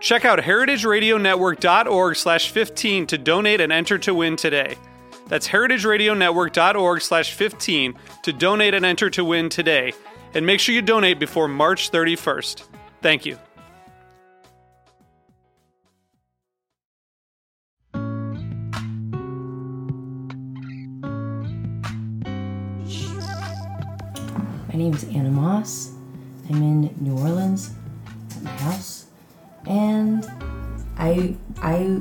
Check out heritageradionetwork.org slash 15 to donate and enter to win today. That's heritageradionetwork.org slash 15 to donate and enter to win today. And make sure you donate before March 31st. Thank you. My name is Anna Moss. I'm in New Orleans at my house, and I I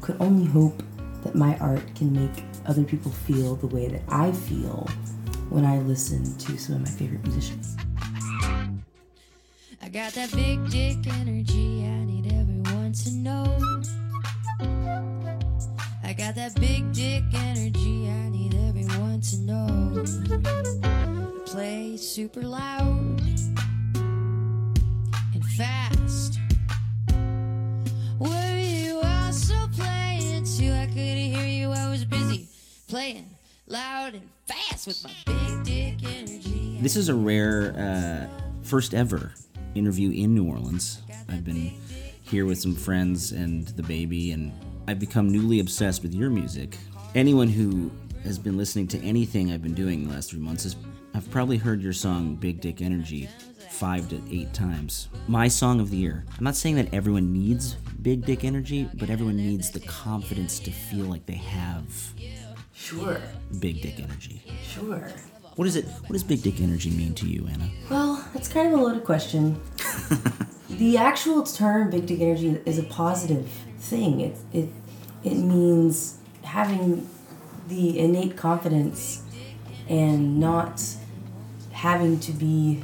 could only hope that my art can make other people feel the way that I feel when I listen to some of my favorite musicians. I got that big dick energy, I need everyone to know. I got that big dick energy, I need everyone to know. Play super loud playing loud and fast with my big dick energy. This is a rare uh, first ever interview in New Orleans. I've been here with some friends and the baby, and I've become newly obsessed with your music. Anyone who has been listening to anything I've been doing the last three months has I've probably heard your song Big Dick Energy five to eight times. My song of the year. I'm not saying that everyone needs big dick energy, but everyone needs the confidence to feel like they have Sure, big dick energy. sure. What is it? What does big dick energy mean to you, Anna? Well, it's kind of a loaded question. the actual term "big dick energy" is a positive thing. It it it means having the innate confidence and not having to be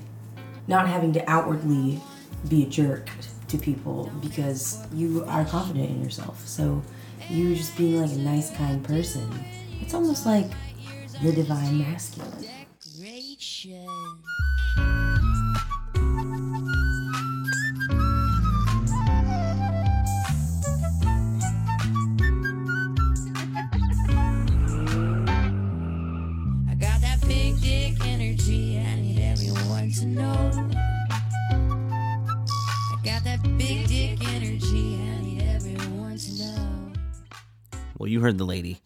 not having to outwardly be a jerk to people because you are confident in yourself. So you just being like a nice, kind person. It's almost like the divine masculine. You heard the lady.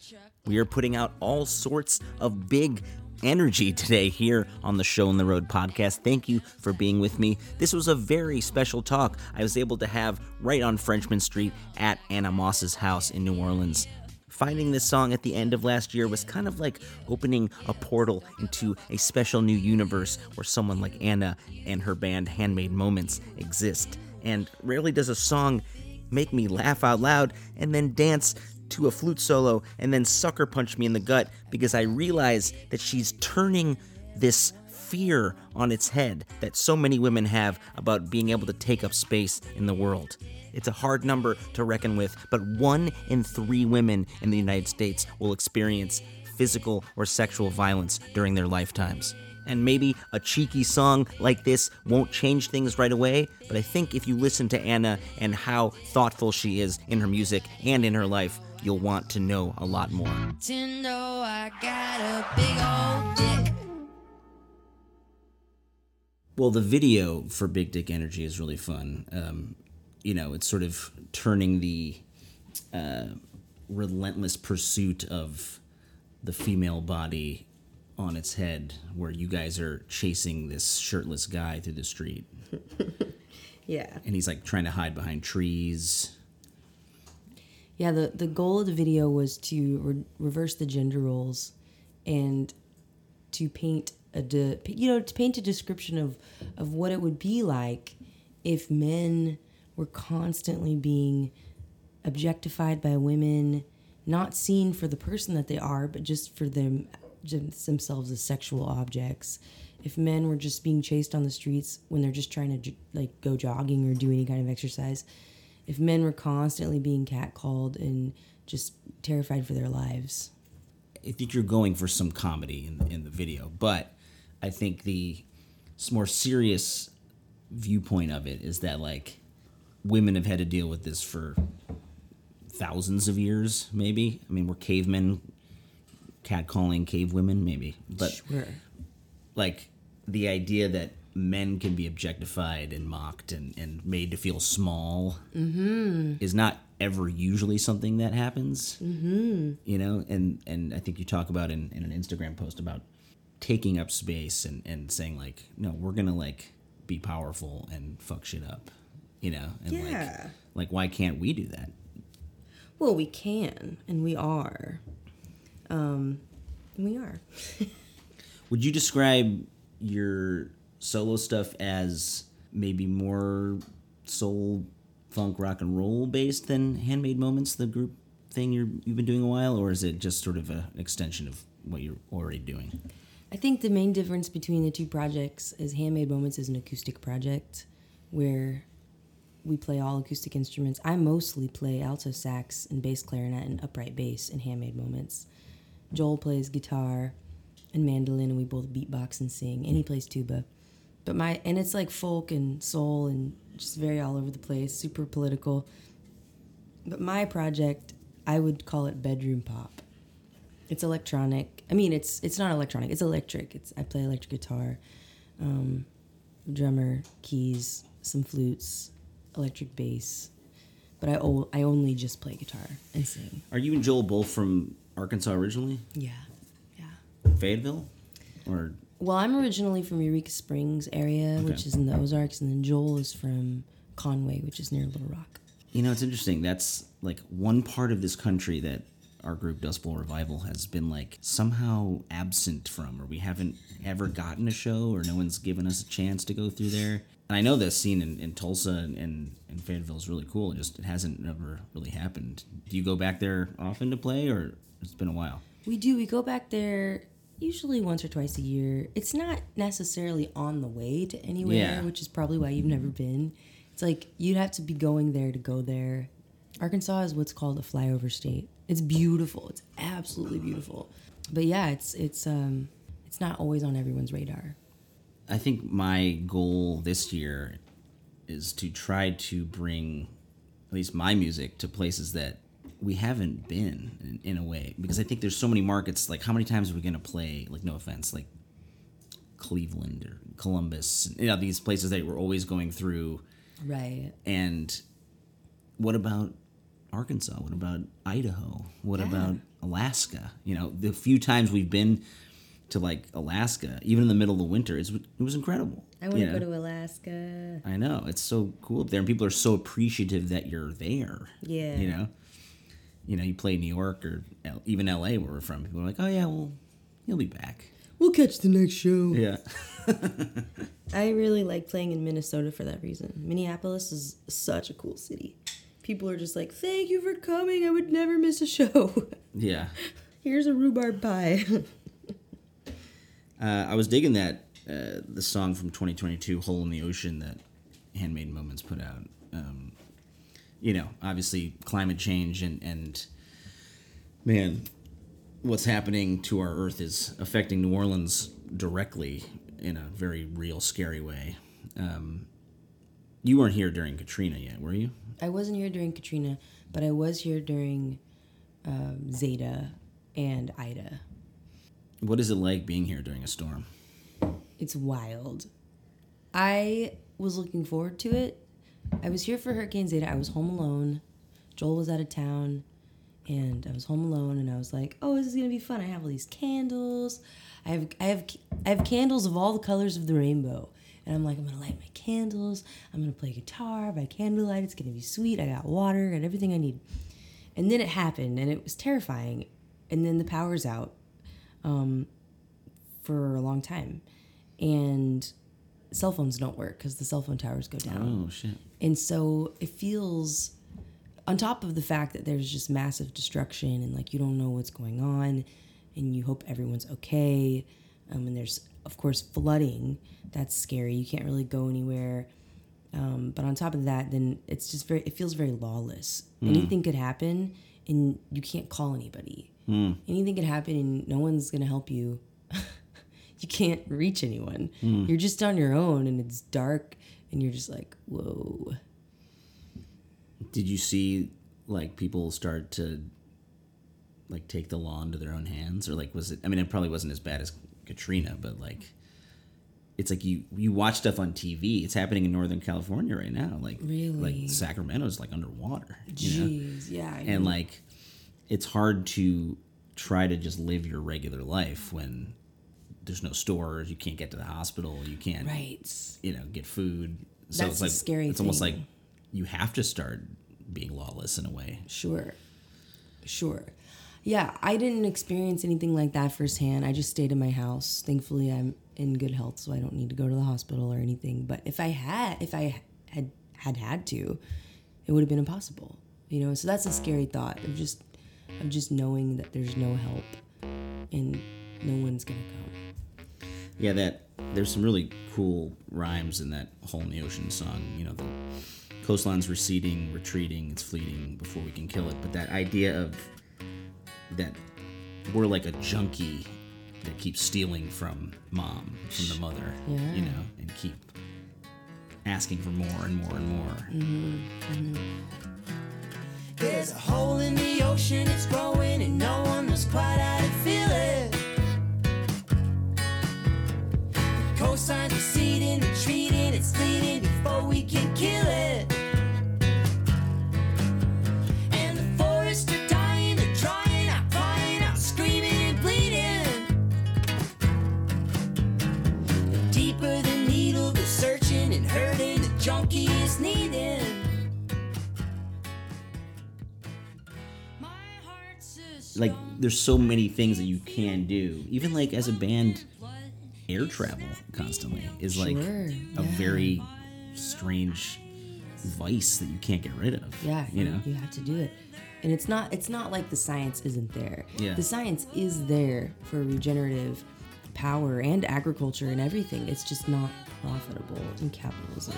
We are putting out all sorts of big energy today here on the Show on the Road podcast. Thank you for being with me. This was a very special talk I was able to have right on Frenchmen Street at Anna Moss's house in New Orleans. Finding this song at the end of last year was kind of like opening a portal into a special new universe where someone like Anna and her band Handmade Moments exist. And rarely does a song make me laugh out loud and then dance to a flute solo and then sucker punch me in the gut because I realize that she's turning this fear on its head that so many women have about being able to take up space in the world. It's a hard number to reckon with, but one in three women in the United States will experience physical or sexual violence during their lifetimes. And maybe a cheeky song like this won't change things right away, but I think if you listen to Anna and how thoughtful she is in her music and in her life, you'll want to know a lot more. To know I got a big old dick. Well, the video for Big Dick Energy is really fun. Um, you know, it's sort of turning the uh, relentless pursuit of the female body on its head, where you guys are chasing this shirtless guy through the street, Yeah. and he's like trying to hide behind trees. Yeah, the, the goal of the video was to re- reverse the gender roles and to paint a de- you know to paint a description of of what it would be like if men were constantly being objectified by women, not seen for the person that they are, but just for them just themselves as sexual objects. If men were just being chased on the streets when they're just trying to like go jogging or do any kind of exercise, if men were constantly being catcalled and just terrified for their lives. I think you're going for some comedy in in the video, but I think the more serious viewpoint of it is that like women have had to deal with this for thousands of years, maybe. I mean, we're cavemen catcalling cave women, maybe, but Sure. like the idea that men can be objectified and mocked and, and made to feel small is not ever usually something that happens mm-hmm. you know and and i think you talk about in, in an instagram post about taking up space and and saying like no we're gonna like be powerful and fuck shit up you know and Yeah. like like why can't we do that Well, we can, and we are. Um, and we are. Would you describe your solo stuff as maybe more soul, funk, rock and roll based than Handmade Moments, the group thing you're, you've been doing a while, or is it just sort of a, an extension of what you're already doing? I think the main difference between the two projects is Handmade Moments is an acoustic project where we play all acoustic instruments. I mostly play alto sax and bass clarinet and upright bass in Handmade Moments. Joel plays guitar and mandolin and we both beatbox and sing and he plays tuba. But my and it's like folk and soul and just very all over the place, super political. But my project, I would call it bedroom pop. It's electronic. I mean, it's it's not electronic. It's electric. It's I play electric guitar, um, drummer, keys, some flutes, electric bass. But I o- I only just play guitar and sing. Are you and Joel both from Arkansas originally? Yeah, yeah. Fayetteville? Or Well, I'm originally from Eureka Springs area, which is in the Ozarks, and then Joel is from Conway, which is near Little Rock. You know, it's interesting. That's like one part of this country that our group Dust Bowl Revival has been like somehow absent from, or we haven't ever gotten a show, or no one's given us a chance to go through there. And I know this scene in, in Tulsa and, and, and Fayetteville is really cool. It just it hasn't never really happened. Do you go back there often to play, or it's been a while? We do. We go back there usually once or twice a year. It's not necessarily on the way to anywhere, Yeah. which is probably why you've never been. It's like you'd have to be going there to go there. Arkansas is what's called a flyover state. It's beautiful. It's absolutely beautiful. But yeah, it's it's um it's not always on everyone's radar. I think my goal this year is to try to bring at least my music to places that we haven't been in, in a way because I think there's so many markets like how many times are we going to play like no offense like Cleveland or Columbus you know these places that we're always going through Right. and what about Arkansas? What about Idaho? What about Alaska? You know, the few times we've been to like Alaska, even in the middle of the winter, it's, it was incredible. I want to know? go to Alaska. I know it's so cool up there, and people are so appreciative that you're there. Yeah. You know, you know, you play New York or L- even L.A. where we're from. People are like, "Oh yeah, well, you'll be back." We'll catch the next show. Yeah. I really like playing in Minnesota for that reason. Minneapolis is such a cool city. People are just like, "Thank you for coming. I would never miss a show. yeah. Here's a rhubarb pie." Uh, I was digging that uh, the song from 2022, "Hole in the Ocean," that Handmade Moments put out. Um, you know, obviously climate change and and man, what's happening to our Earth is affecting New Orleans directly in a very real, scary way. Um, you weren't here during Katrina yet, were you? I wasn't here during Katrina, but I was here during um, Zeta and Ida. What is it like being here during a storm? It's wild. I was looking forward to it. I was here for Hurricane Zeta. I was home alone. Joel was out of town, and I was home alone. And I was like, "Oh, this is gonna be fun. I have all these candles. I have I have I have candles of all the colors of the rainbow." And I'm like, I'm gonna light my candles. I'm gonna play guitar by candlelight. It's gonna be sweet. I got water. Got everything I need. And then it happened, and it was terrifying. And then the power's out um, for a long time, and cell phones don't work because the cell phone towers go down. Oh shit. And so it feels, on top of the fact that there's just massive destruction and like you don't know what's going on and you hope everyone's okay. Um, and there's, of course, flooding. That's scary. You can't really go anywhere. Um, but on top of that, then it's just very, it feels very lawless. Anything could happen and you can't call anybody. Anything could happen and no one's going to help you. you can't reach anyone. You're just on your own and it's dark and you're just like, whoa. Did you see like people start to like take the law into their own hands, or like was it? I mean, it probably wasn't as bad as Katrina, but like it's like you you watch stuff on TV. It's happening in Northern California right now. Like Really? like Sacramento's like underwater. You know? Jeez, yeah. I and know. like it's hard to try to just live your regular life when there's no stores you can't get to the hospital you can't right. you know get food so That's it's like scary it's almost like you have to start being lawless in a way Sure. Sure. Yeah, I didn't experience anything like that firsthand. I just stayed in my house. Thankfully, I'm in good health, so I don't need to go to the hospital or anything. But if I had, if I had had had to, it would have been impossible. You know, so that's a scary thought of just of just knowing that there's no help and no one's gonna come. Yeah that there's some really cool rhymes in that hole in the ocean song you know the coastline's receding retreating it's fleeting before we can kill it but that idea of that we're like a junkie that keeps stealing from mom from the mother Yeah. you know and keep asking for more and more and more mm-hmm, mm-hmm. There's a hole in the ocean, it's growing, and no one knows quite how to feel it. Receding, retreating, it's fleeting before we can kill it. And the forests are dying, they're drying out, crying out, screaming and bleeding. The deeper the needle, the searching and hurting, the junkie is needing. My heart's a like there's so many things that you can do even like as a band. Air travel constantly is like Sure, a yeah. very strange vice that you can't get rid of Yeah, you know you have to do it. And it's not it's not like the science isn't there. Yeah. The science is there for regenerative power and agriculture and everything. It's just not profitable in capitalism.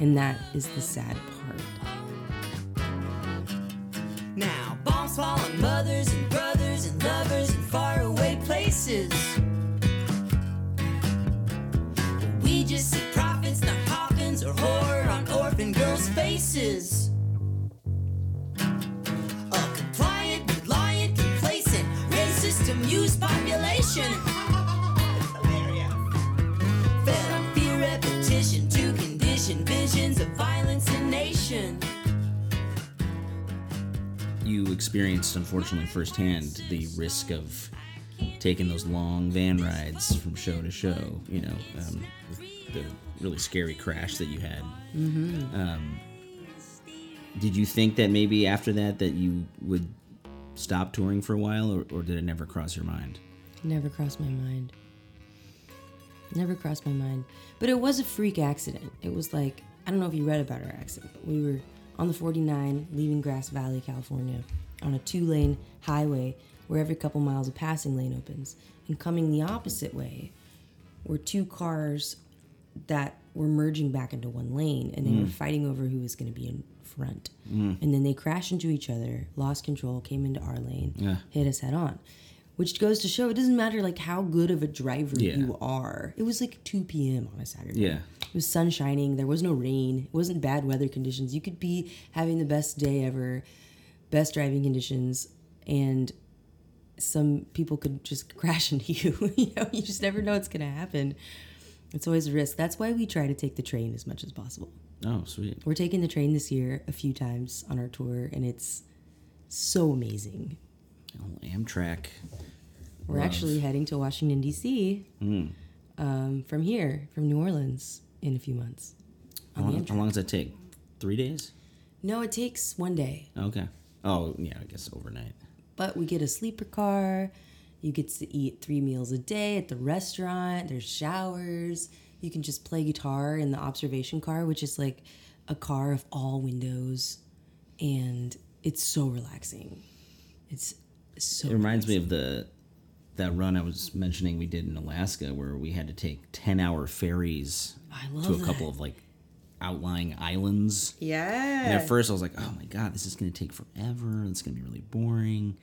And that is the sad part. Now, bombs fall on mothers and brothers and lovers in faraway places. Violence and nation. you experienced unfortunately firsthand the risk of taking those long van rides from show to show you know um, the really scary crash that you had um, did you think that maybe after that that you would stop touring for a while or, or did it never cross your mind Never crossed my mind. Never crossed my mind. But it was a freak accident. It was like, I don't know if you read about our accident, but we were on the 49 leaving Grass Valley, California, on a two lane highway where every couple miles a passing lane opens. And coming the opposite way were two cars that were merging back into one lane and they were hmm. fighting over who was going to be in front. Hmm. And then they crashed into each other, lost control, came into our lane, Yeah. hit us head on. Which goes to show it doesn't matter like how good of a driver Yeah. you are. It was like 2 p.m. on a Saturday. Yeah. It was sun shining. There was no rain. It wasn't bad weather conditions. You could be having the best day ever, best driving conditions, and some people could just crash into you. you know, you just never know what's gonna happen. It's always a risk. That's why we try to take the train as much as possible. oh sweet We're taking the train this year a few times on our tour, and it's so amazing. Oh, amtrak We're Love. actually heading to Washington D.C. Um, from here, from New Orleans, in a few months. how long, how long does that take three days No, it takes one day. okay Oh yeah, I guess overnight. But we get a sleeper car. You get to eat three meals a day at the restaurant. There's showers. You can just play guitar in the observation car, which is like a car of all windows, and it's so relaxing. It's so. It reminds me of the that run I was mentioning we did in Alaska where we had to take ten hour ferries to a that. couple of like outlying islands. Yeah. And at first I was like, oh my god, this is gonna take forever. It's gonna be really boring.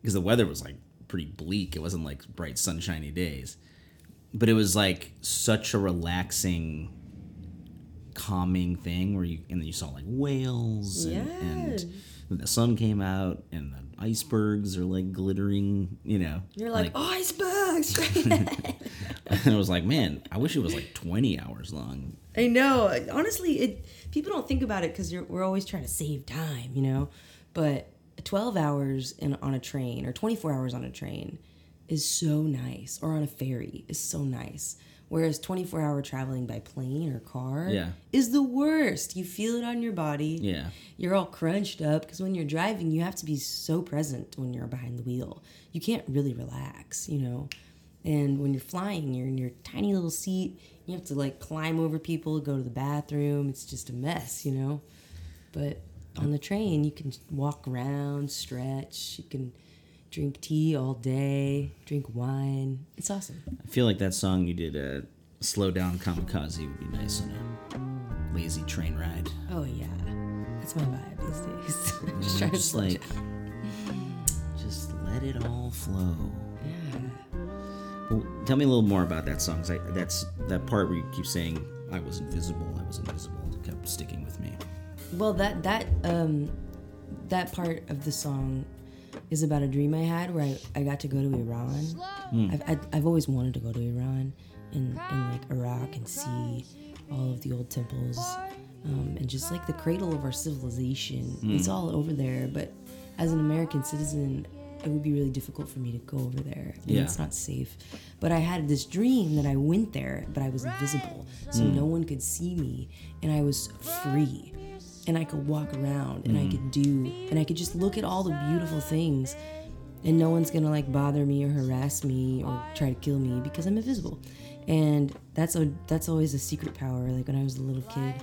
Because the weather was like pretty bleak. It wasn't like bright sunshiny days. But it was like such a relaxing calming thing where you and then you saw like whales and, and the sun came out and the icebergs are like glittering, you know. You're like, oh, icebergs. and I was like, man, I wish it was like 20 hours long. I know. Honestly, it people don't think about it because we're always trying to save time, you know. But 12 hours in on a train or 24 hours on a train is so nice, or on a ferry is so nice. Whereas 24 hour traveling by plane or car Yeah. is the worst. You feel it on your body. Yeah. You're all crunched up because when you're driving, you have to be so present when you're behind the wheel. You can't really relax, you know. And when you're flying, you're in your tiny little seat. You have to like climb over people, go to the bathroom. It's just a mess, you know. But on the train, you can walk around, stretch. You can drink tea all day, drink wine. It's awesome. I feel like that song you did, uh, Slow Down Kamikaze, would be nice on a lazy train ride. Oh yeah, that's my vibe these days. just trying Just slow like, just let it all flow. Yeah. Well, tell me a little more about that song. 'cause I, that's that part where you keep saying, I was invisible, I was invisible, it kept sticking with me. Well, that that um, that part of the song is about a dream I had where I, I got to go to Iran. Hmm. I've, I've I've always wanted to go to Iran and in like Iraq and see all of the old temples um, and just like the cradle of our civilization. Hmm. It's all over there, but as an American citizen. It would be really difficult for me to go over there. And Yeah. It's not safe. But I had this dream that I went there, but I was invisible. So hmm. no one could see me. And I was free and I could walk around and I could mm. do and I could just look at all the beautiful things and no one's gonna like bother me or harass me or try to kill me because I'm invisible. And that's a that's always a secret power. Like when I was a little kid,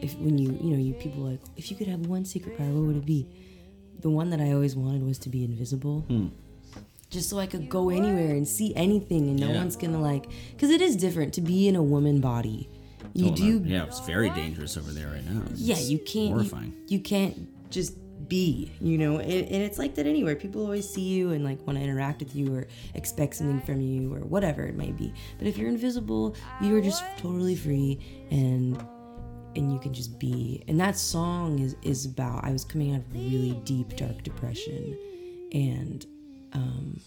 if when you you know you people like if you could have one secret power, what would it be? The one that I always wanted was to be invisible. Hmm. Just so I could go anywhere and see anything, and no Yeah. one's gonna like, because it is different to be in a woman body. You Well, do not- yeah, it's very dangerous over there right now. yeah you can't you, horrifying. you can't just be you know and, and it's like that anywhere. People always see you and like want to interact with you or expect something from you or whatever it might be. But if you're invisible you are just totally free and and you can just be. And that song is is about i was coming out of really deep dark depression and um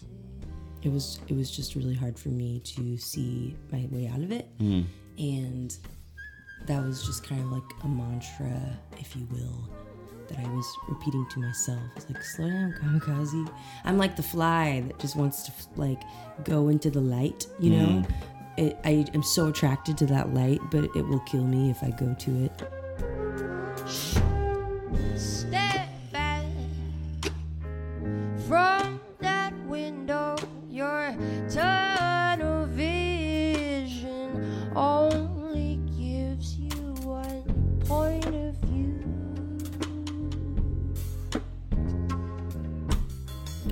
it was it was just really hard for me to see my way out of it and that was just kind of like a mantra, if you will, that I was repeating to myself. It's like, slow down, kamikaze. I'm like the fly that just wants to like go into the light, you know? Mm. It, I am so attracted to that light, but it will kill me if I go to it.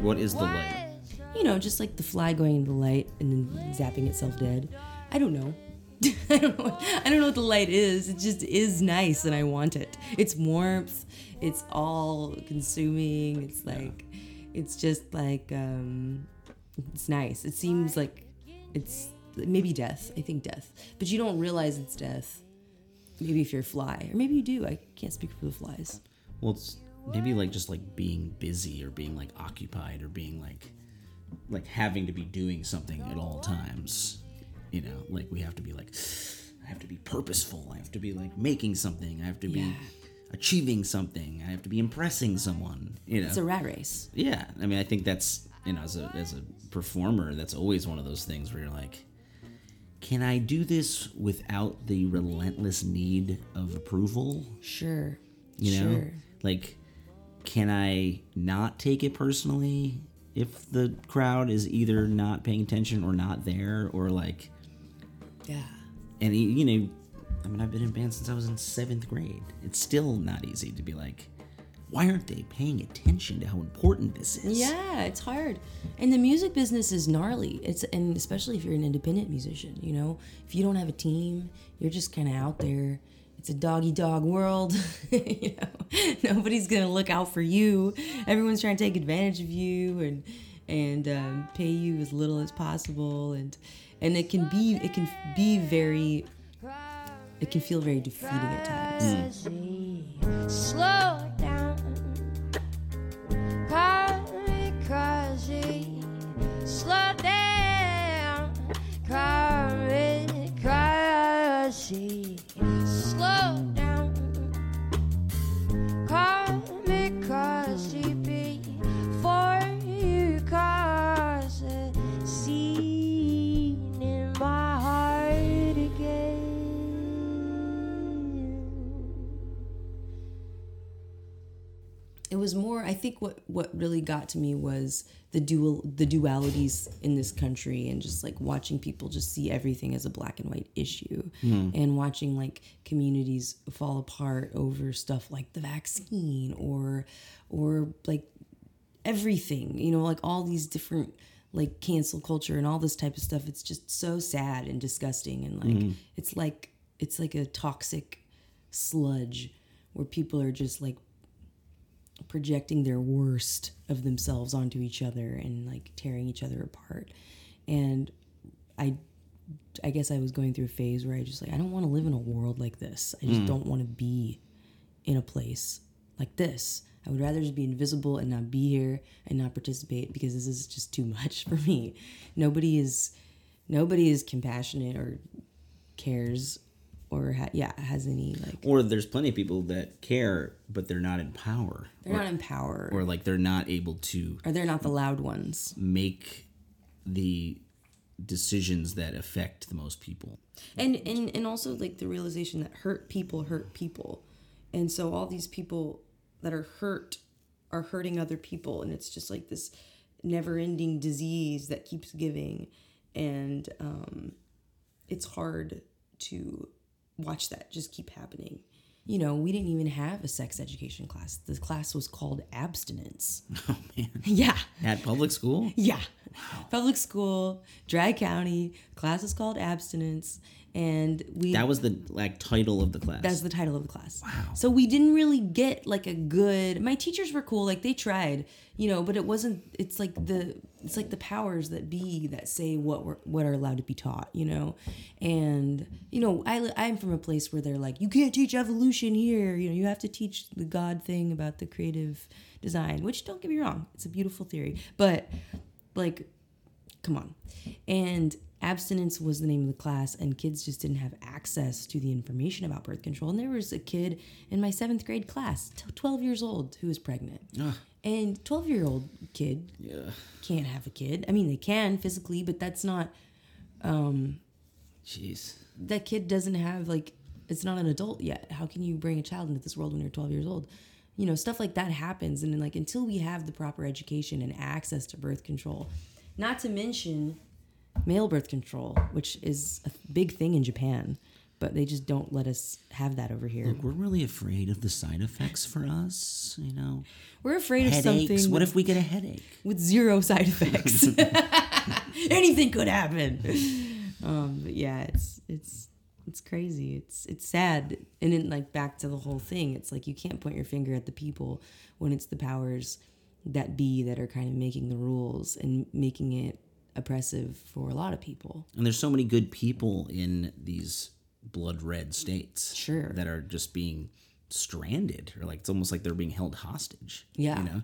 What is the light? You know, just like the fly going into the light and then zapping itself dead. I don't know. I don't know. I don't know what the light is. It just is nice, and I want it. It's warmth. It's all consuming. It's like, it's just like, um, it's nice. It seems like it's maybe death. I think death, but you don't realize it's death. Maybe if you're a fly, or maybe you do. I can't speak for the flies. Well, it's maybe like just like being busy or being like occupied or being like like having to be doing something at all times. You know, like we have to be like I have to be purposeful. I have to be like making something. I have to be Yeah. achieving something. I have to be impressing someone. You know. It's a rat race. yeah, I mean, I think that's you know, as a as a performer, that's always one of those things where you're like, can I do this without the relentless need of approval? Sure. you know Sure. like can I not take it personally if the crowd is either not paying attention or not there or like Yeah. and you know I mean I've been in band since I was in 7th grade. It's still not easy to be like why aren't they paying attention to how important this is? Yeah, it's hard. And the music business is gnarly. It's and especially if you're an independent musician, you know, if you don't have a team, you're just kind of out there. It's a doggy dog world. you know, nobody's gonna look out for you. Everyone's trying to take advantage of you and and um, pay you as little as possible. And and it can be it can be very it can feel very defeating at times. Slow down. Call crazy. Slow down. Call crazy. It was more i think what what really got to me was the dual the dualities in this country and just like watching people just see everything as a black and white issue hmm. and watching like communities fall apart over stuff like the vaccine or or like everything you know like all these different like cancel culture and all this type of stuff. It's just so sad and disgusting and like hmm. it's like it's like a toxic sludge where people are just like projecting their worst of themselves onto each other and like tearing each other apart. And i i guess i was going through a phase where i just like i don't want to live in a world like this. I just mm. don't want to be in a place like this. I would rather just be invisible and not be here and not participate because this is just too much for me. Nobody is nobody is compassionate or cares or ha- yeah has any like Or there's plenty of people that care but they're not in power. they're not in power. Or like they're not able to or they're not the loud ones. make the decisions that affect the most people. and and and also like the realization that hurt people hurt people. And so all these people that are hurt are hurting other people. And it's just like this never ending disease that keeps giving. And um it's hard to watch that just keep happening you know we didn't even have a sex education class the class was called abstinence Oh man. yeah At public school? yeah. Public school, Dry County, class is called abstinence, and we That was the like title of the class. that's the title of the class. Wow. So we didn't really get like a good my teachers were cool, like they tried, you know, but it wasn't it's like the it's like the powers that be that say what we're what are allowed to be taught, you know. And you know, I I'm from a place where they're like you can't teach evolution here, you know, you have to teach the god thing about the creative design, which don't get me wrong, it's a beautiful theory, but like come on. And abstinence was the name of the class, and kids just didn't have access to the information about birth control. And there was a kid in my seventh grade class, 12 years old, who was pregnant. And 12 year old kid yeah. can't have a kid. I mean, they can physically, but that's not, Um, Jeez. that kid doesn't have, like, it's not an adult yet. How can you bring a child into this world when you're 12 years old? You know, stuff like that happens. And then, like, until we have the proper education and access to birth control, not to mention male birth control, which is a big thing in Japan, but they just don't let us have that over here. Look, we're really afraid of the side effects for us, you know. We're afraid of Headaches. something What with, if we get a headache? with zero side effects. Anything could happen. Um, but yeah, it's it's it's crazy. It's it's sad, and then like back to the whole thing. It's like you can't point your finger at the people when it's the powers that be that are kind of making the rules and making it oppressive for a lot of people. And there's so many good people in these blood red states. Sure. That are just being stranded or like it's almost like they're being held hostage. Yeah. You know?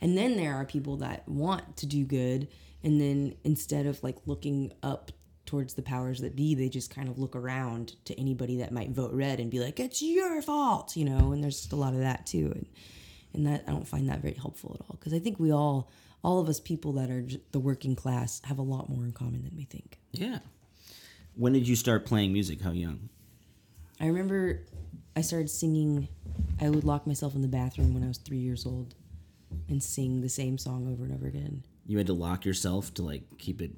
And then there are people that want to do good, and then instead of like looking up towards the powers that be, they just kind of look around to anybody that might vote red and be like, "It's your fault," you know. And there's just a lot of that too, and and that I don't find that very helpful at all because I think we all, all of us people that are the working class, have a lot more in common than we think. Yeah. When did you start playing music? How young? I remember I started singing. I would lock myself in the bathroom when I was three years old, and sing the same song over and over again. You had to lock yourself to like keep it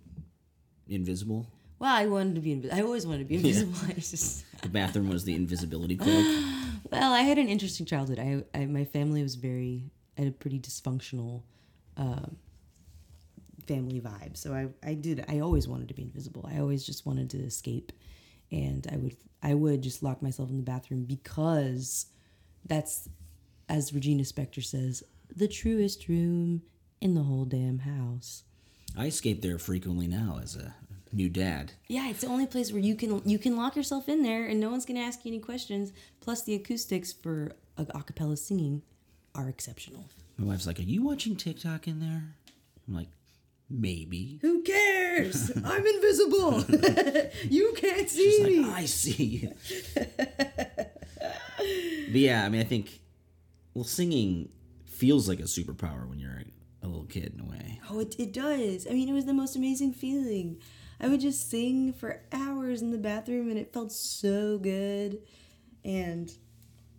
invisible. Well, I wanted to be invisible. I always wanted to be invisible. I was just The bathroom was the invisibility cloak. well, I had an interesting childhood. I, I my family was very I had a pretty dysfunctional uh, family vibe. So I I did I always wanted to be invisible. I always just wanted to escape, and I would I would just lock myself in the bathroom because that's as Regina Spektor says the truest room in the whole damn house. I escape there frequently now as a new dad. Yeah, it's the only place where you can you can lock yourself in there and no one's gonna ask you any questions. Plus, the acoustics for a cappella singing are exceptional. My wife's like, "Are you watching TikTok in there?" I'm like, "Maybe." Who cares? I'm invisible. you can't see She's me. like, "I see you." but yeah, I mean, I think well, singing feels like a superpower when you're a little kid in a way. oh, it, it does. I mean, it was the most amazing feeling. I would just sing for hours in the bathroom, and it felt so good. And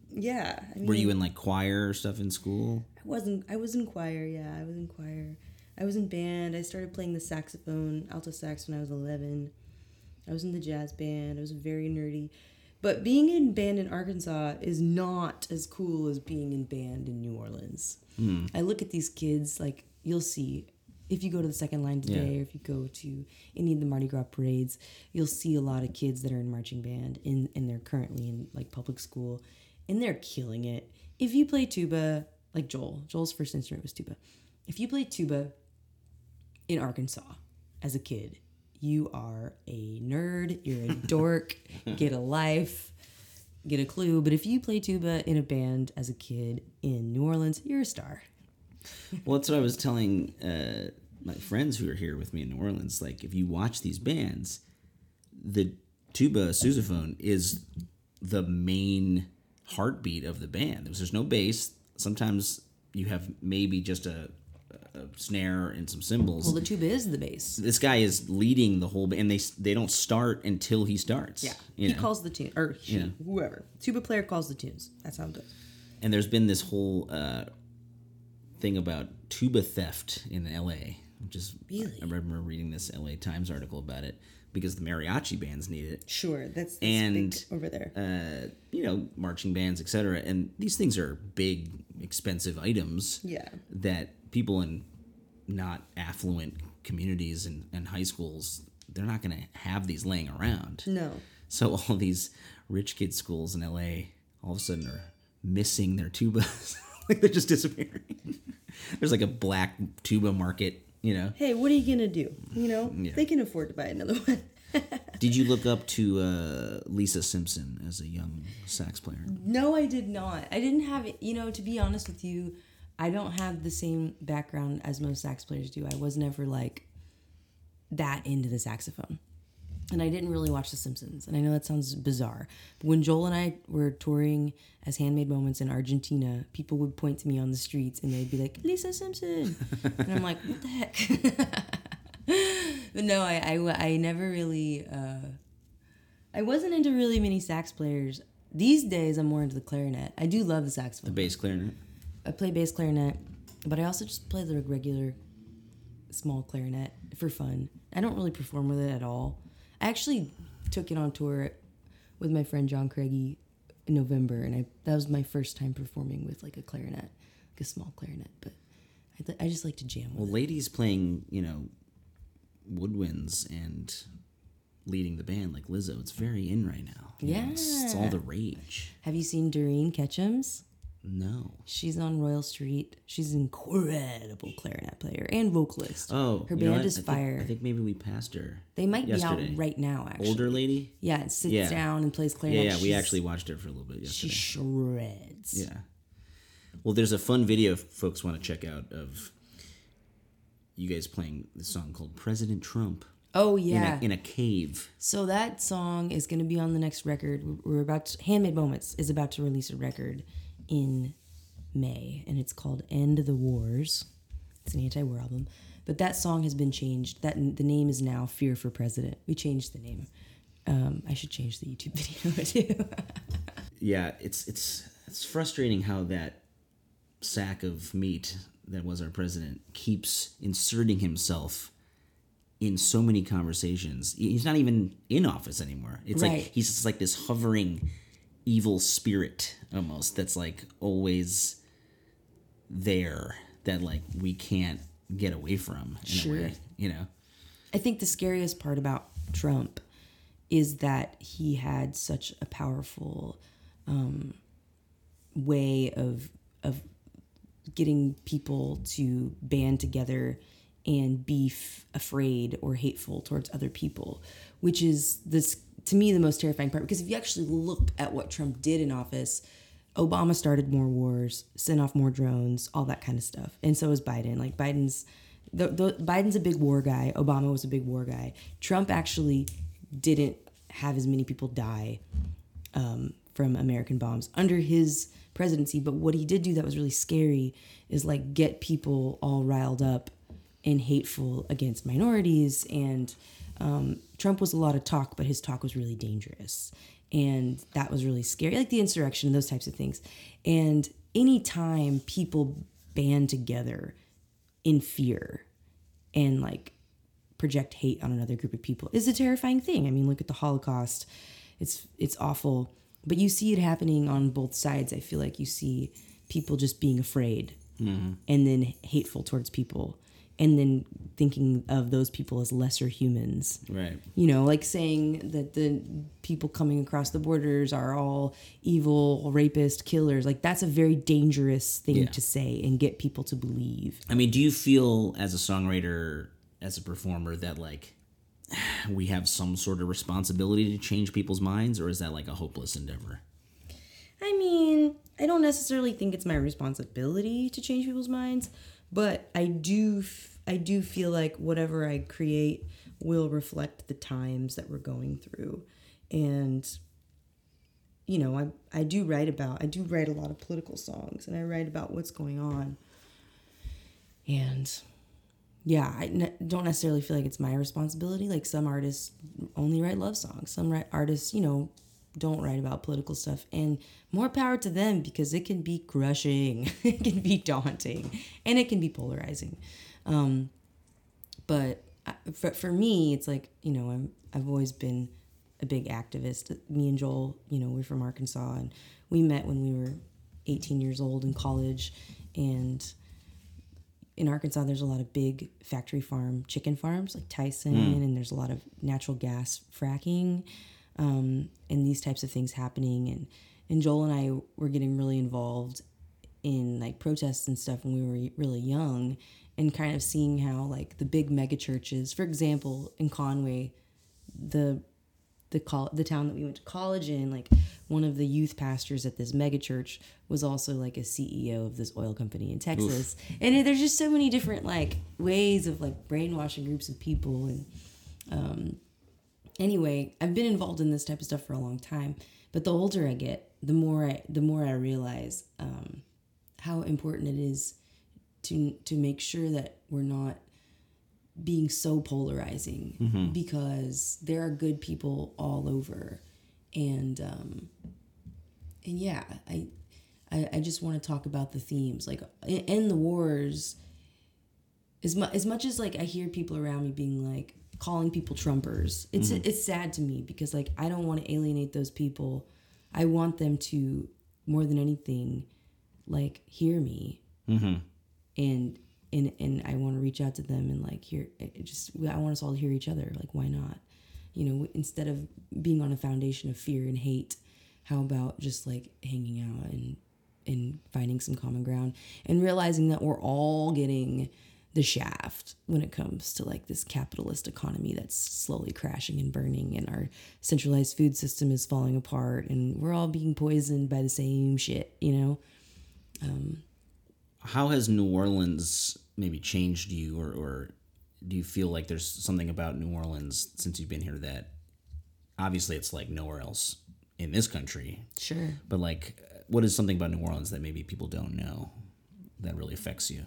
yeah, I mean, Were you in like choir or stuff in school? Wasn't. I was in choir. Yeah, I was in choir. I was in band. I started playing the saxophone, alto sax, when I was eleven. I was in the jazz band. I was very nerdy. But being in band in Arkansas is not as cool as being in band in New Orleans. Hmm. I look at these kids like you'll see if you go to the second line today Yeah. or if you go to any of the Mardi Gras parades, you'll see a lot of kids that are in marching band in and they're currently in like public school and they're killing it. If you play tuba, like Joel, Joel's first instrument was tuba. If you play tuba in Arkansas as a kid, you are a nerd, you're a dork, get a life, get a clue. But if you play tuba in a band as a kid in New Orleans, you're a star. Well, that's what I was telling uh, my friends who are here with me in New Orleans. Like, if you watch these bands, the tuba sousaphone is the main heartbeat of the band. There's, there's no bass. Sometimes you have maybe just a, a snare and some cymbals. Well, the tuba is the bass. this guy is leading the whole and they they don't start until he starts. Yeah, he know? calls the tune, or whoever. Tuba player calls the tunes. That's how it goes. and there's been this whole uh, thing about tuba theft in LA, is Really? I remember reading this LA Times article about it because the mariachi bands need it, Sure, that's, that's And, over there. uh, you know, marching bands, etc. And these things are big, expensive items yeah, that people in not affluent communities and, and high schools they're not going to have these laying around. no, So all these rich kid schools in LA all of a sudden are missing their tubas. like they're just disappearing. There's like a black tuba market, you know. hey, what are you gonna do? You know, Yeah. they can afford to buy another one. Did you look up to uh, Lisa Simpson as a young sax player? No, I did not. I didn't have. You know, to be honest with you, I don't have the same background as most sax players do. I was never like that into the saxophone. And I didn't really watch The Simpsons. And I know that sounds bizarre. But when Joel and I were touring as Handmade Moments in Argentina, people would point to me on the streets and they'd be like, Lisa Simpson. and I'm like, what the heck? but no, I, I, I never really. Uh, I wasn't into really many sax players. These days, I'm more into the clarinet. I do love the saxophone. The bass clarinet. I play bass clarinet, but I also just play the regular small clarinet for fun. I don't really perform with it at all. I actually took it on tour with my friend John Craigie in November, and I that was my first time performing with like a clarinet, like a small clarinet. But I, th- I just like to jam with Well, it. ladies playing, you know, woodwinds and leading the band like Lizzo, it's very in right now. Know, it's, it's all the rage. Have you seen Doreen Ketchens? No. She's on Royal Street. She's an incredible clarinet player and vocalist. Oh, her band is I think- fire. I think maybe we passed her. they might yesterday. be out right now, actually. Older lady. Yeah, it sits Yeah. down and plays clarinet. yeah. We actually watched her for a little bit yesterday. she shreds. Yeah. Well, there's a fun video if folks want to check out of you guys playing the song called President Trump Oh in, yeah. a, in a cave. so that song is going to be on the next record. We're- We're about to, Handmade Moments is about to release a record in May, and it's called End of the Wars. It's an anti-war album, but that song has been changed. That the name is now Fear for President. We changed the name. Um, I should change the YouTube video too. yeah, it's it's it's frustrating how that sack of meat that was our president keeps inserting himself in so many conversations. He's not even in office anymore. It's Right. like he's just like this hovering evil spirit almost that's like always there that like we can't get away from in Sure. a way, you know. I think the scariest part about Trump is that he had such a powerful um, way of of getting people to band together and be f- afraid or hateful towards other people, which is this to me the most terrifying part. Because if you actually look at what Trump did in office, Obama started more wars, sent off more drones, all that kind of stuff, and so is Biden. Like Biden's, the, the, Biden's a big war guy. Obama was a big war guy. Trump actually didn't have as many people die um, from American bombs under his presidency. But what he did do that was really scary is like get people all riled up and hateful against minorities. And um, Trump was a lot of talk, but his talk was really dangerous. And that was really scary, like the insurrection and those types of things. And anytime people band together in fear and like project hate on another group of people is a terrifying thing. I mean, look at the Holocaust. It's it's awful, but you see it happening on both sides. I feel like you see people just being afraid mm-hmm. and then hateful towards people and then thinking of those people as lesser humans. Right. You know, like saying that the people coming across the borders are all evil, rapist, killers. Like that's a very dangerous thing Yeah. to say and get people to believe. I mean, do you feel as a songwriter, as a performer, that like we have some sort of responsibility to change people's minds, or is that like a hopeless endeavor? I mean, I don't necessarily think it's my responsibility to change people's minds, but I do I do feel like whatever I create will reflect the times that we're going through. And you know, I I do write about I do write a lot of political songs and I write about what's going on. And yeah, I don't necessarily feel like it's my responsibility. Like some artists only write love songs. Some write artists, you know, don't write about political stuff. And more power to them because it can be crushing, it can be daunting, and it can be polarizing. Um, but I- for, for me, it's like you know, I'm I've always been a big activist. Me and Joel, you know, we're from Arkansas, and we met when we were 18 years old in college, and in Arkansas, there's a lot of big factory farm chicken farms like Tyson, and there's a lot of natural gas fracking, um, and these types of things happening. And and Joel and I were getting really involved in like protests and stuff when we were really young, and kind of seeing how like the big mega churches, for example, in Conway, the the col- the town that we went to college in, like one of the youth pastors at this megachurch was also like a CEO of this oil company in Texas. And it, there's just so many different like ways of like brainwashing groups of people and um anyway, I've been involved in this type of stuff for a long time, but the older I get, the more I the more I realize um how important it is to to make sure that we're not being so polarizing because there are good people all over and um and yeah i i, I just want to talk about the themes like in, in the wars as much as much as like i hear people around me being like calling people trumpers it's it's sad to me because like i don't want to alienate those people. I want them to more than anything like hear me. And and and I want to reach out to them and like hear just I want us all to hear each other like why not you know instead of being on a foundation of fear and hate how about just like hanging out and and finding some common ground and realizing that we're all getting the shaft when it comes to like this capitalist economy that's slowly crashing and burning and our centralized food system is falling apart and we're all being poisoned by the same shit you know? Um, how has New Orleans maybe changed you, or, or do you feel like there's something about New Orleans since you've been here that obviously it's like nowhere else in this country, sure but like what is something about New Orleans that maybe people don't know that really affects you?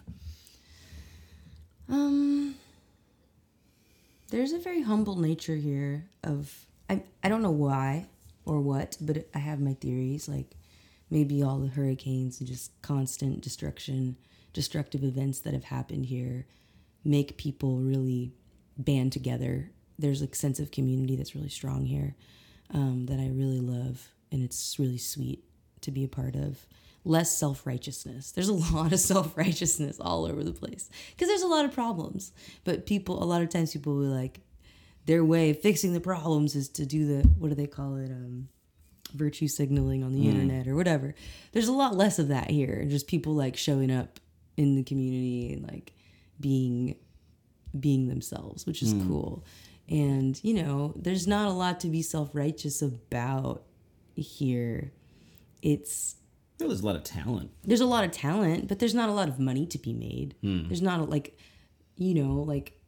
Um, there's a very humble nature here of I I don't know why. or what, but I have my theories. Like maybe all the hurricanes and just constant destruction, destructive events that have happened here make people really band together. There's a sense of community that's really strong here um, that I really love, and it's really sweet to be a part of. Less self righteousness. There's a lot of self righteousness all over the place because there's a lot of problems. But people, a lot of times, people will like their way of fixing the problems is to do the what do they call it? Um, virtue signaling on the internet or whatever. There's a lot less of that here. Just people like showing up in the community and like being being themselves, which is hmm. cool. And you know, there's not a lot to be self-righteous about here. It's Well, there's a lot of talent. there's a lot of talent, but there's not a lot of money to be made. Hmm. There's not a, like, you know, like,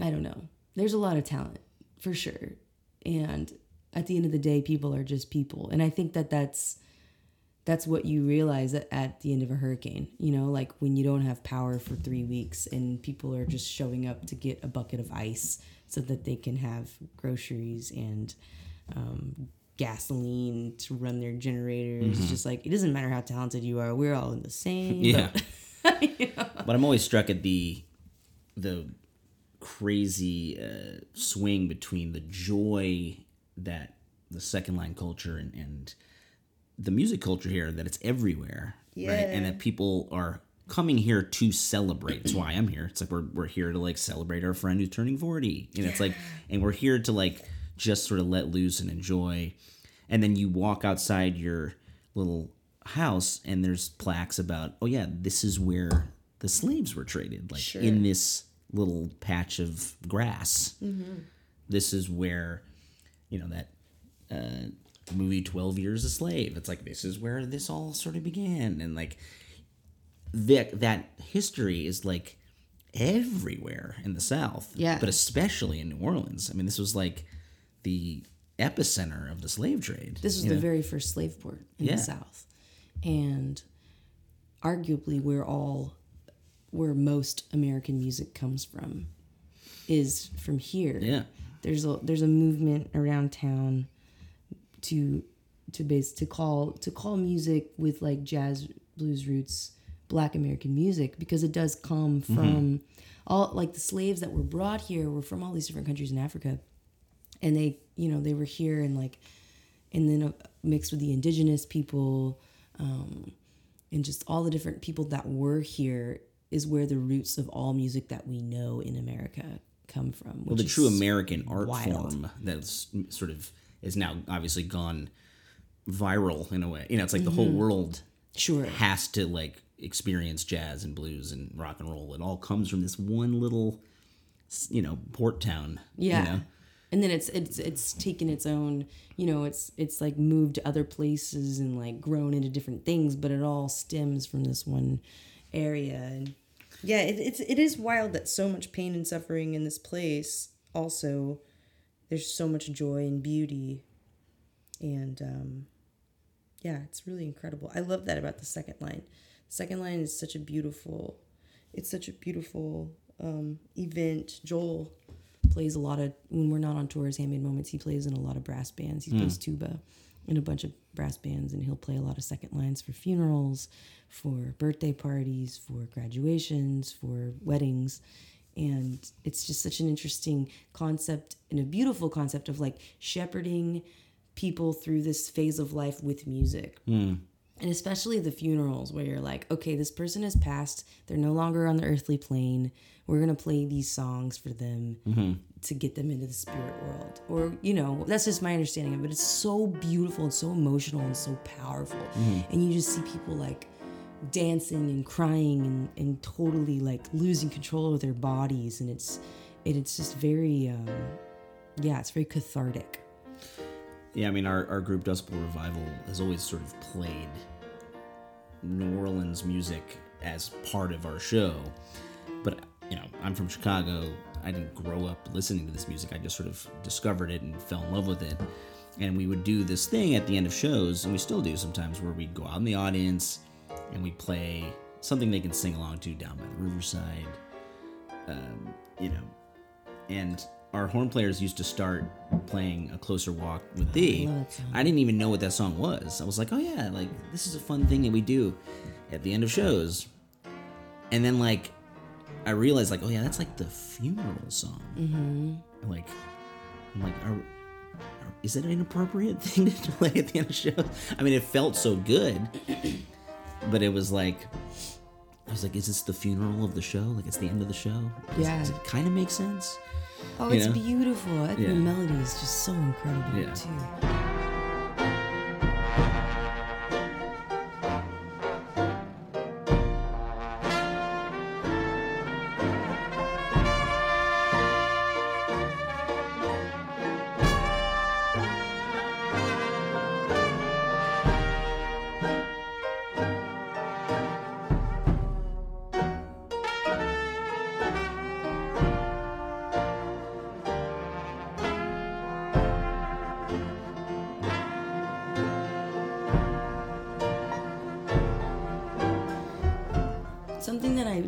I don't know. There's a lot of talent for sure. And at the end of the day, people are just people. And I think that that's, that's what you realize at, at the end of a hurricane, you know, like when you don't have power for three weeks and people are just showing up to get a bucket of ice so that they can have groceries and um, gasoline to run their generators. It's just like it doesn't matter how talented you are, we're all in the same. Yeah. boat. But I'm always struck at the the crazy uh, swing between the joy that the second line culture and, and the music culture here that it's everywhere, right? And that people are coming here to celebrate. It's why I'm here. It's like we're we're here to like celebrate our friend who's turning 40. And it's like and we're here to like just sort of let loose and enjoy. And then you walk outside your little house and there's plaques about, oh yeah, this is where the slaves were traded, like in this little patch of grass. This is where, you know, that uh, movie 12 Years a Slave. It's like, this is where this all sort of began. And like, that, that history is like everywhere in the South. Yeah. But especially in New Orleans. I mean, this was like the epicenter of the slave trade. This was the know? very first slave port in Yeah. the South. And arguably where all where most American music comes from is from here. Yeah. There's a there's a movement around town to to base to call to call music with like jazz blues roots black american music because it does come from all like the slaves that were brought here were from all these different countries in africa and they you know they were here and like and then uh, mixed with the indigenous people um, and just all the different people that were here is where the roots of all music that we know in america come from well, the true American art wild. form that's sort of is now obviously gone viral in a way. You know, it's like the whole world Mm-hmm. sure has to like experience jazz and blues and rock and roll. It all comes from this one little, you know, port town. Yeah. You know? And then it's it's it's taken its own, you know, it's it's like moved to other places and like grown into different things, but it all stems from this one area. And yeah, it, it's it is wild that so much pain and suffering in this place. Also, there's so much joy and beauty, and um, yeah, it's really incredible. I love that about the second line. The second line is such a beautiful, it's such a beautiful um, event. Joel plays a lot of when we're not on tour as handmade moments he plays in a lot of brass bands he plays tuba in a bunch of brass bands and he'll play a lot of second lines for funerals for birthday parties for graduations for weddings and it's just such an interesting concept and a beautiful concept of like shepherding people through this phase of life with music. Hmm. And especially the funerals where you're like okay this person has passed. They're no longer on the earthly plane. We're going to play these songs for them mm-hmm. to get them into the spirit world. Or you know that's just my understanding of it. But it's so beautiful and so emotional and so powerful. Mm-hmm. And you just see people like dancing and crying and, and totally like losing control of their bodies and it's it, it's just very um yeah it's very cathartic Yeah, I mean, our, our group Dust Bowl Revival has always sort of played New Orleans music as part of our show. But, you know, I'm from Chicago. I didn't grow up listening to this music. I just sort of discovered it and fell in love with it. And we would do this thing at the end of shows, and we still do sometimes, where we'd go out in the audience and we'd play something they can sing along to down by the riverside. Um, you know, and our horn players used to start playing a closer walk with thee. song. I didn't even know what that song was. I was like, oh yeah, like this is a fun thing that we do at the end of shows. And then like I realized like, oh yeah, that's like the funeral song. Mm-hmm. Like, I'm like, are, are- is that an inappropriate thing to play at the end of shows? I mean, it felt so good, but it was like, I was like, is this the funeral of the show? Like it's the end of the show? Does, Yeah. Does it kind of make sense? Oh, You it's know? beautiful. I think Yeah. the melody is just so incredible Yeah. too.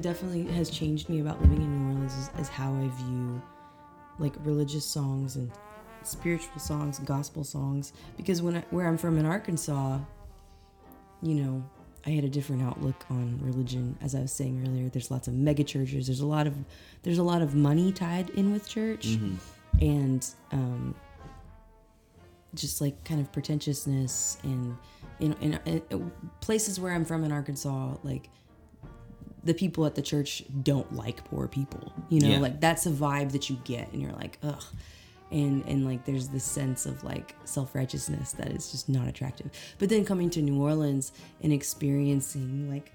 Definitely has changed me about living in New Orleans is, is how I view like religious songs and spiritual songs, gospel songs. Because when I, where I'm from in Arkansas, you know, I had a different outlook on religion. As I was saying earlier, there's lots of mega churches. There's a lot of there's a lot of money tied in with church, and um, just like kind of pretentiousness and you know, in, in places where I'm from in Arkansas, like the people at the church don't like poor people. You know, Yeah. like that's a vibe that you get, and you're like, ugh. And and like there's this sense of like self righteousness that is just not attractive. But then coming to New Orleans and experiencing like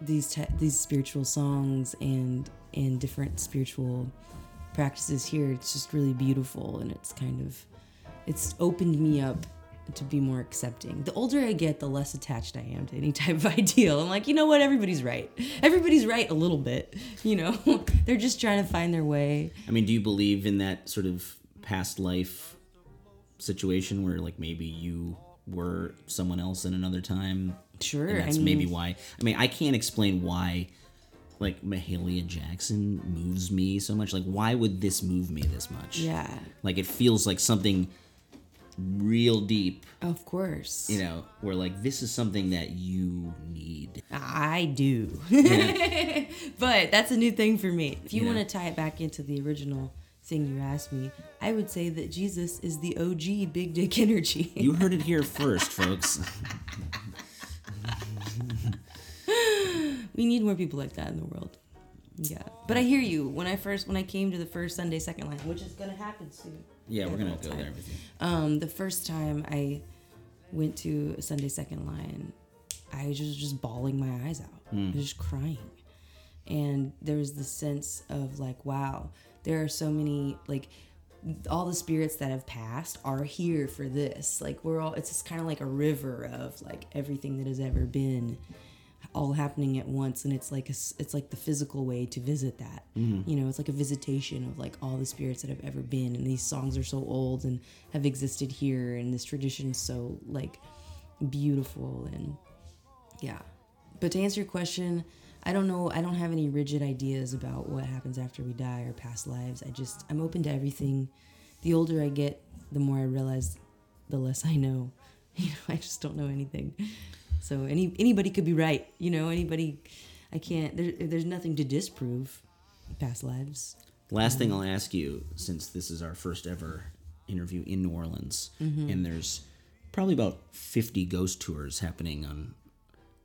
these te- these spiritual songs and and different spiritual practices here, it's just really beautiful, and it's kind of it's opened me up to be more accepting. The older I get, the less attached I am to any type of ideal. I'm like, you know what? Everybody's right. Everybody's right a little bit. You know, they're just trying to find their way. I mean, do you believe in that sort of past life situation where like maybe you were someone else in another time? Sure. And that's I mean, maybe why. I mean, I can't explain why like Mahalia Jackson moves me so much. Like, why would this move me this much? Yeah, Like, it feels like something real deep, of course. you know, where like this is something that you need. I do. but that's a new thing for me. If you Yeah. want to tie it back into the original thing you asked me, I would say that Jesus is the OG big dick energy. You heard it here first, folks. we need more people like that in the world. Yeah. But I hear you. When I first when I came to the first Sunday second line, which is gonna happen soon. Yeah, we're gonna go time. there with you. Um, the first time I went to Sunday second line, I was just, just bawling my eyes out. I was just crying. And there was the sense of like, wow, there are so many like all the spirits that have passed are here for this. Like we're all it's just kind of like a river of like everything that has ever been all happening at once and it's like a it's like the physical way to visit that. Mm-hmm. You know it's like a visitation of like all the spirits that have ever been and these songs are so old and have existed here and this tradition is so like beautiful and yeah. But to answer your question i don't know i don't have any rigid ideas about what happens after we die or past lives. I just i'm open to everything. The older i get the more i realize the less i know. You know i just don't know anything so any anybody could be right you know anybody i can't there, there's nothing to disprove past lives Last thing I'll ask you, since this is our first ever interview in New Orleans, and there's probably about 50 ghost tours happening on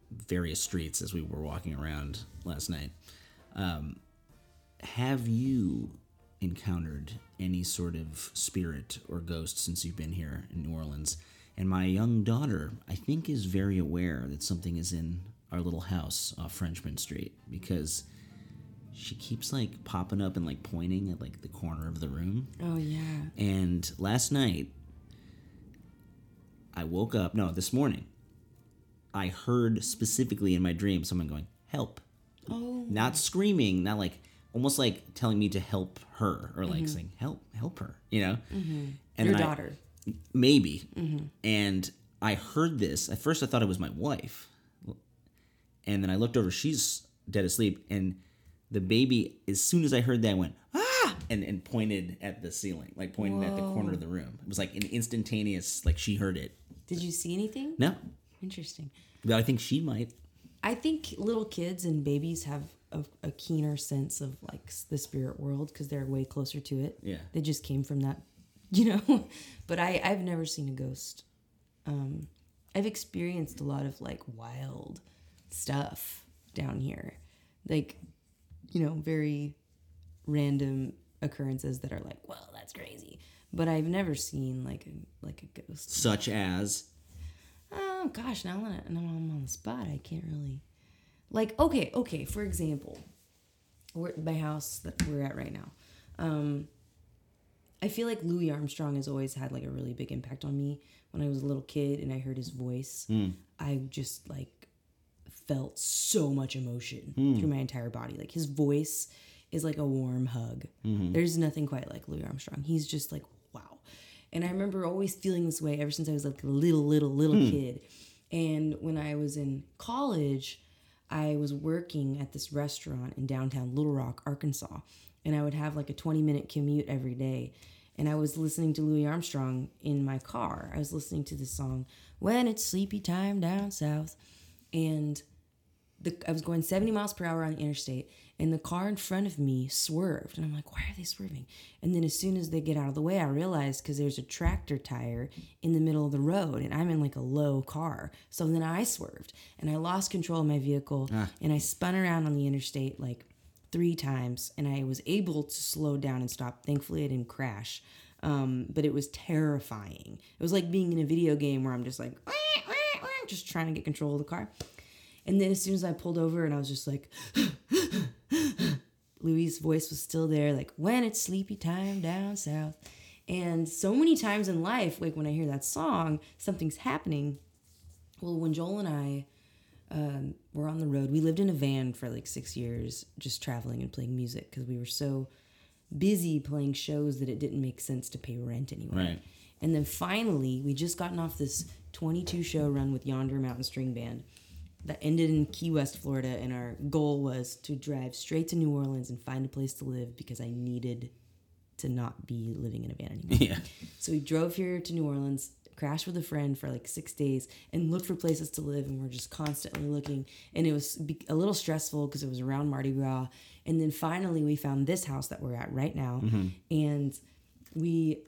various streets as we were walking around last night. Um, have you encountered any sort of spirit or ghost since you've been here in New Orleans? And my young daughter, I think, is very aware that something is in our little house off Frenchmen Street because she keeps like popping up and like pointing at like the corner of the room. oh yeah And last night, I woke up. No, this morning, I heard specifically in my dream someone going, "Help!" oh Not screaming, not like almost like telling me to help her or like saying, "Help, help her," you know. And Mm-hmm. your then I- maybe. And I heard this. At first, I thought it was my wife, and then I looked over. She's dead asleep, and the baby. As soon as I heard that, went ah, and and pointed at the ceiling, like pointed at the corner of the room. It was like an instantaneous, like she heard it. Did you see anything? No, Interesting. but I think she might. I think little kids and babies have a, a keener sense of like the spirit world because they're way closer to it. Yeah. They just came from that, you know. but I I've never seen a ghost. Um, I've experienced a lot of like wild stuff down here, like you know very random occurrences that are like, well, that's crazy. But I've never seen like a like a ghost. Such as Oh gosh, now that I- now I'm on the spot, I can't really. Like okay, okay. For example, we're my house that we're at right now. Um, I feel like Louis Armstrong has always had like a really big impact on me. When I was a little kid and I heard his voice, hmm. I just like felt so much emotion hmm. through my entire body. Like his voice is like a warm hug. Mm-hmm. There's nothing quite like Louis Armstrong. He's just like wow. And I remember always feeling this way ever since I was like a little, little, little hmm. kid. And when I was in college, I was working at this restaurant in downtown Little Rock, Arkansas. And I would have like a 20 minute commute every day. And I was listening to Louis Armstrong in my car. I was listening to this song, When It's Sleepy Time Down South. And the, I was going 70 miles per hour on the interstate, and the car in front of me swerved. And I'm like, why are they swerving? And then as soon as they get out of the way, I realized because there's a tractor tire in the middle of the road, and I'm in like a low car. So then I swerved, and I lost control of my vehicle, ah. and I spun around on the interstate like three times, and I was able to slow down and stop. Thankfully, I didn't crash. Um, but it was terrifying. It was like being in a video game where I'm just like, just trying to get control of the car. And then as soon as I pulled over and I was just like, Louis' voice was still there, like, when it's sleepy time down south. And so many times in life, like when I hear that song, something's happening. Well, when Joel and I um, were on the road, we lived in a van for like six years, just traveling and playing music because we were so busy playing shows that it didn't make sense to pay rent anyway. Right. And then finally, we just gotten off this 22 show run with Yonder Mountain String Band that ended in Key West, Florida. And our goal was to drive straight to New Orleans and find a place to live because I needed to not be living in a van anymore. yeah, So we drove here to New Orleans, crashed with a friend for like six days, and looked for places to live. And we're just constantly looking. And it was a little stressful because it was around Mardi Gras. And then finally, we found this house that we're at right now. Mm-hmm. And we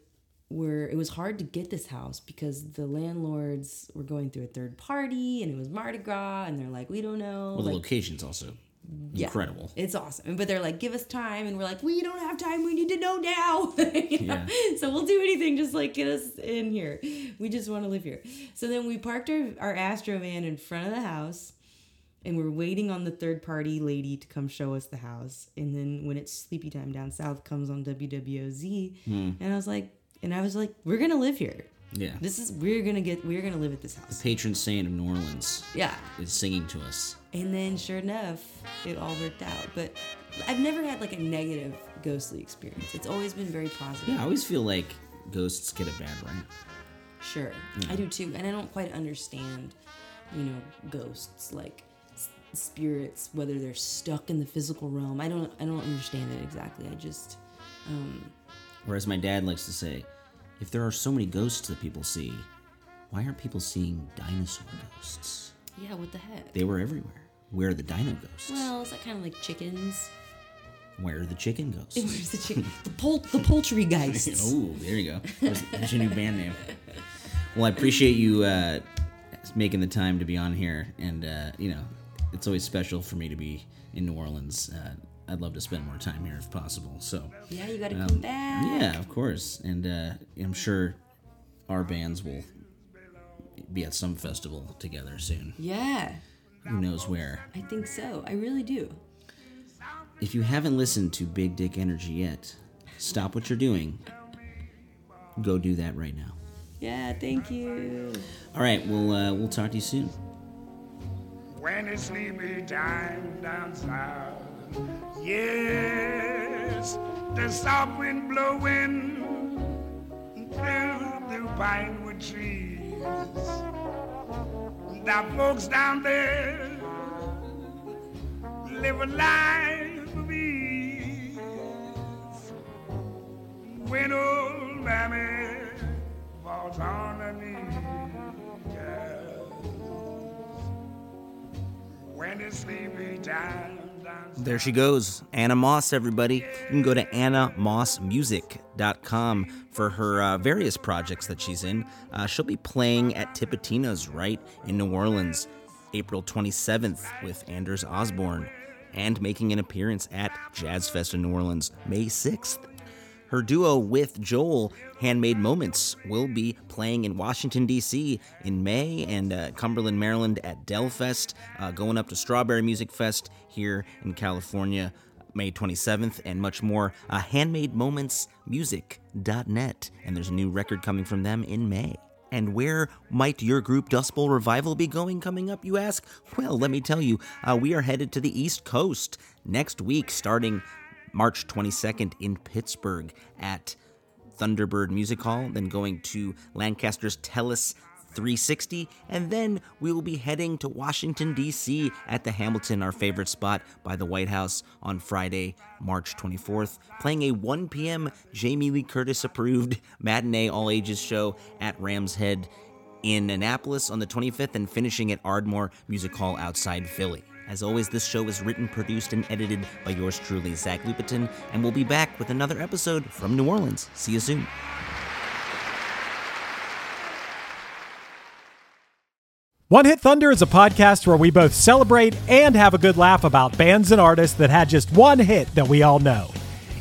were, it was hard to get this house because the landlords were going through a third party and it was Mardi Gras. And they're like, we don't know. well, the like, location's also yeah, incredible. It's awesome. But they're like, give us time. And we're like, we don't have time. We need to know now. You know? So we'll do anything. Just like get us in here. We just want to live here. So then we parked our, our Astro van in front of the house and we're waiting on the third party lady to come show us the house. And then when it's sleepy time down south comes on WWOZ. Hmm. And I was like, and I was like, we're going to live here. Yeah, This is, we're going to get, we're going to live at this house. The patron saint of New Orleans Yeah. is singing to us. And then sure enough, it all worked out. But I've never had like a negative ghostly experience. It's always been very positive. Yeah, I always feel like ghosts get a bad rap. Sure. I do too. And I don't quite understand, you know, ghosts like s- spirits whether they're stuck in the physical realm. I don't I don't understand it exactly. I just um, Or as my dad likes to say, if there are so many ghosts that people see, why aren't people seeing dinosaur ghosts? yeah, what the heck? They were everywhere. Where are the dino ghosts? Well, is that kind of like chickens? Where are the chicken ghosts? Where's the chicken? the, pol- the poultry geists. oh, there you go. There's, there's your new band name. Well, I appreciate you uh, making the time to be on here, and uh, you know, it's always special for me to be in New Orleans. Uh, I'd love to spend more time here if possible. So, Yeah, you gotta um, come back. yeah, of course, and uh, I'm sure our bands will be at some festival together soon. Yeah, Who knows where? I think so. I really do. If you haven't listened to Big Dick Energy yet, stop what you're doing. Go do that right now. Yeah, thank you. All right, we'll uh, we'll talk to you soon. when it's sleepy time down south. Yes, the soft wind blowing through the pinewood trees. Now, folks down there live a life of ease. When old mammy falls on her knees, yes. when it's sleepy time. There she goes, Anna Moss, everybody. You can go to annamossmusic.com for her uh, various projects that she's in. Uh, she'll be playing at Tipitina's right in New Orleans April 27th with Anders Osborne and making an appearance at Jazz Fest in New Orleans May 6th. Her duo with Joel, Handmade Moments, will be playing in Washington, D.C. in May and uh, Cumberland, Maryland at Delfest, uh, going up to Strawberry Music Fest here in California. May 27th, and much more. Uh, handmademomentsmusic.net. And there's a new record coming from them in May. And where might your group Dust Bowl Revival be going coming up, you ask? Well, let me tell you, uh, we are headed to the East Coast next week, starting March 22nd in Pittsburgh at Thunderbird Music Hall, then going to Lancaster's Tellus 360, and then we will be heading to Washington, D.C. at the Hamilton, our favorite spot by the White House, on Friday, March 24th, playing a 1 p.m. Jamie Lee Curtis approved matinee all ages show at Ram's Head in Annapolis on the 25th, and finishing at Ardmore Music Hall outside Philly. As always, this show is written, produced, and edited by yours truly, Zach Lupetin, and we'll be back with another episode from New Orleans. See you soon. One Hit Thunder is a podcast where we both celebrate and have a good laugh about bands and artists that had just one hit that we all know.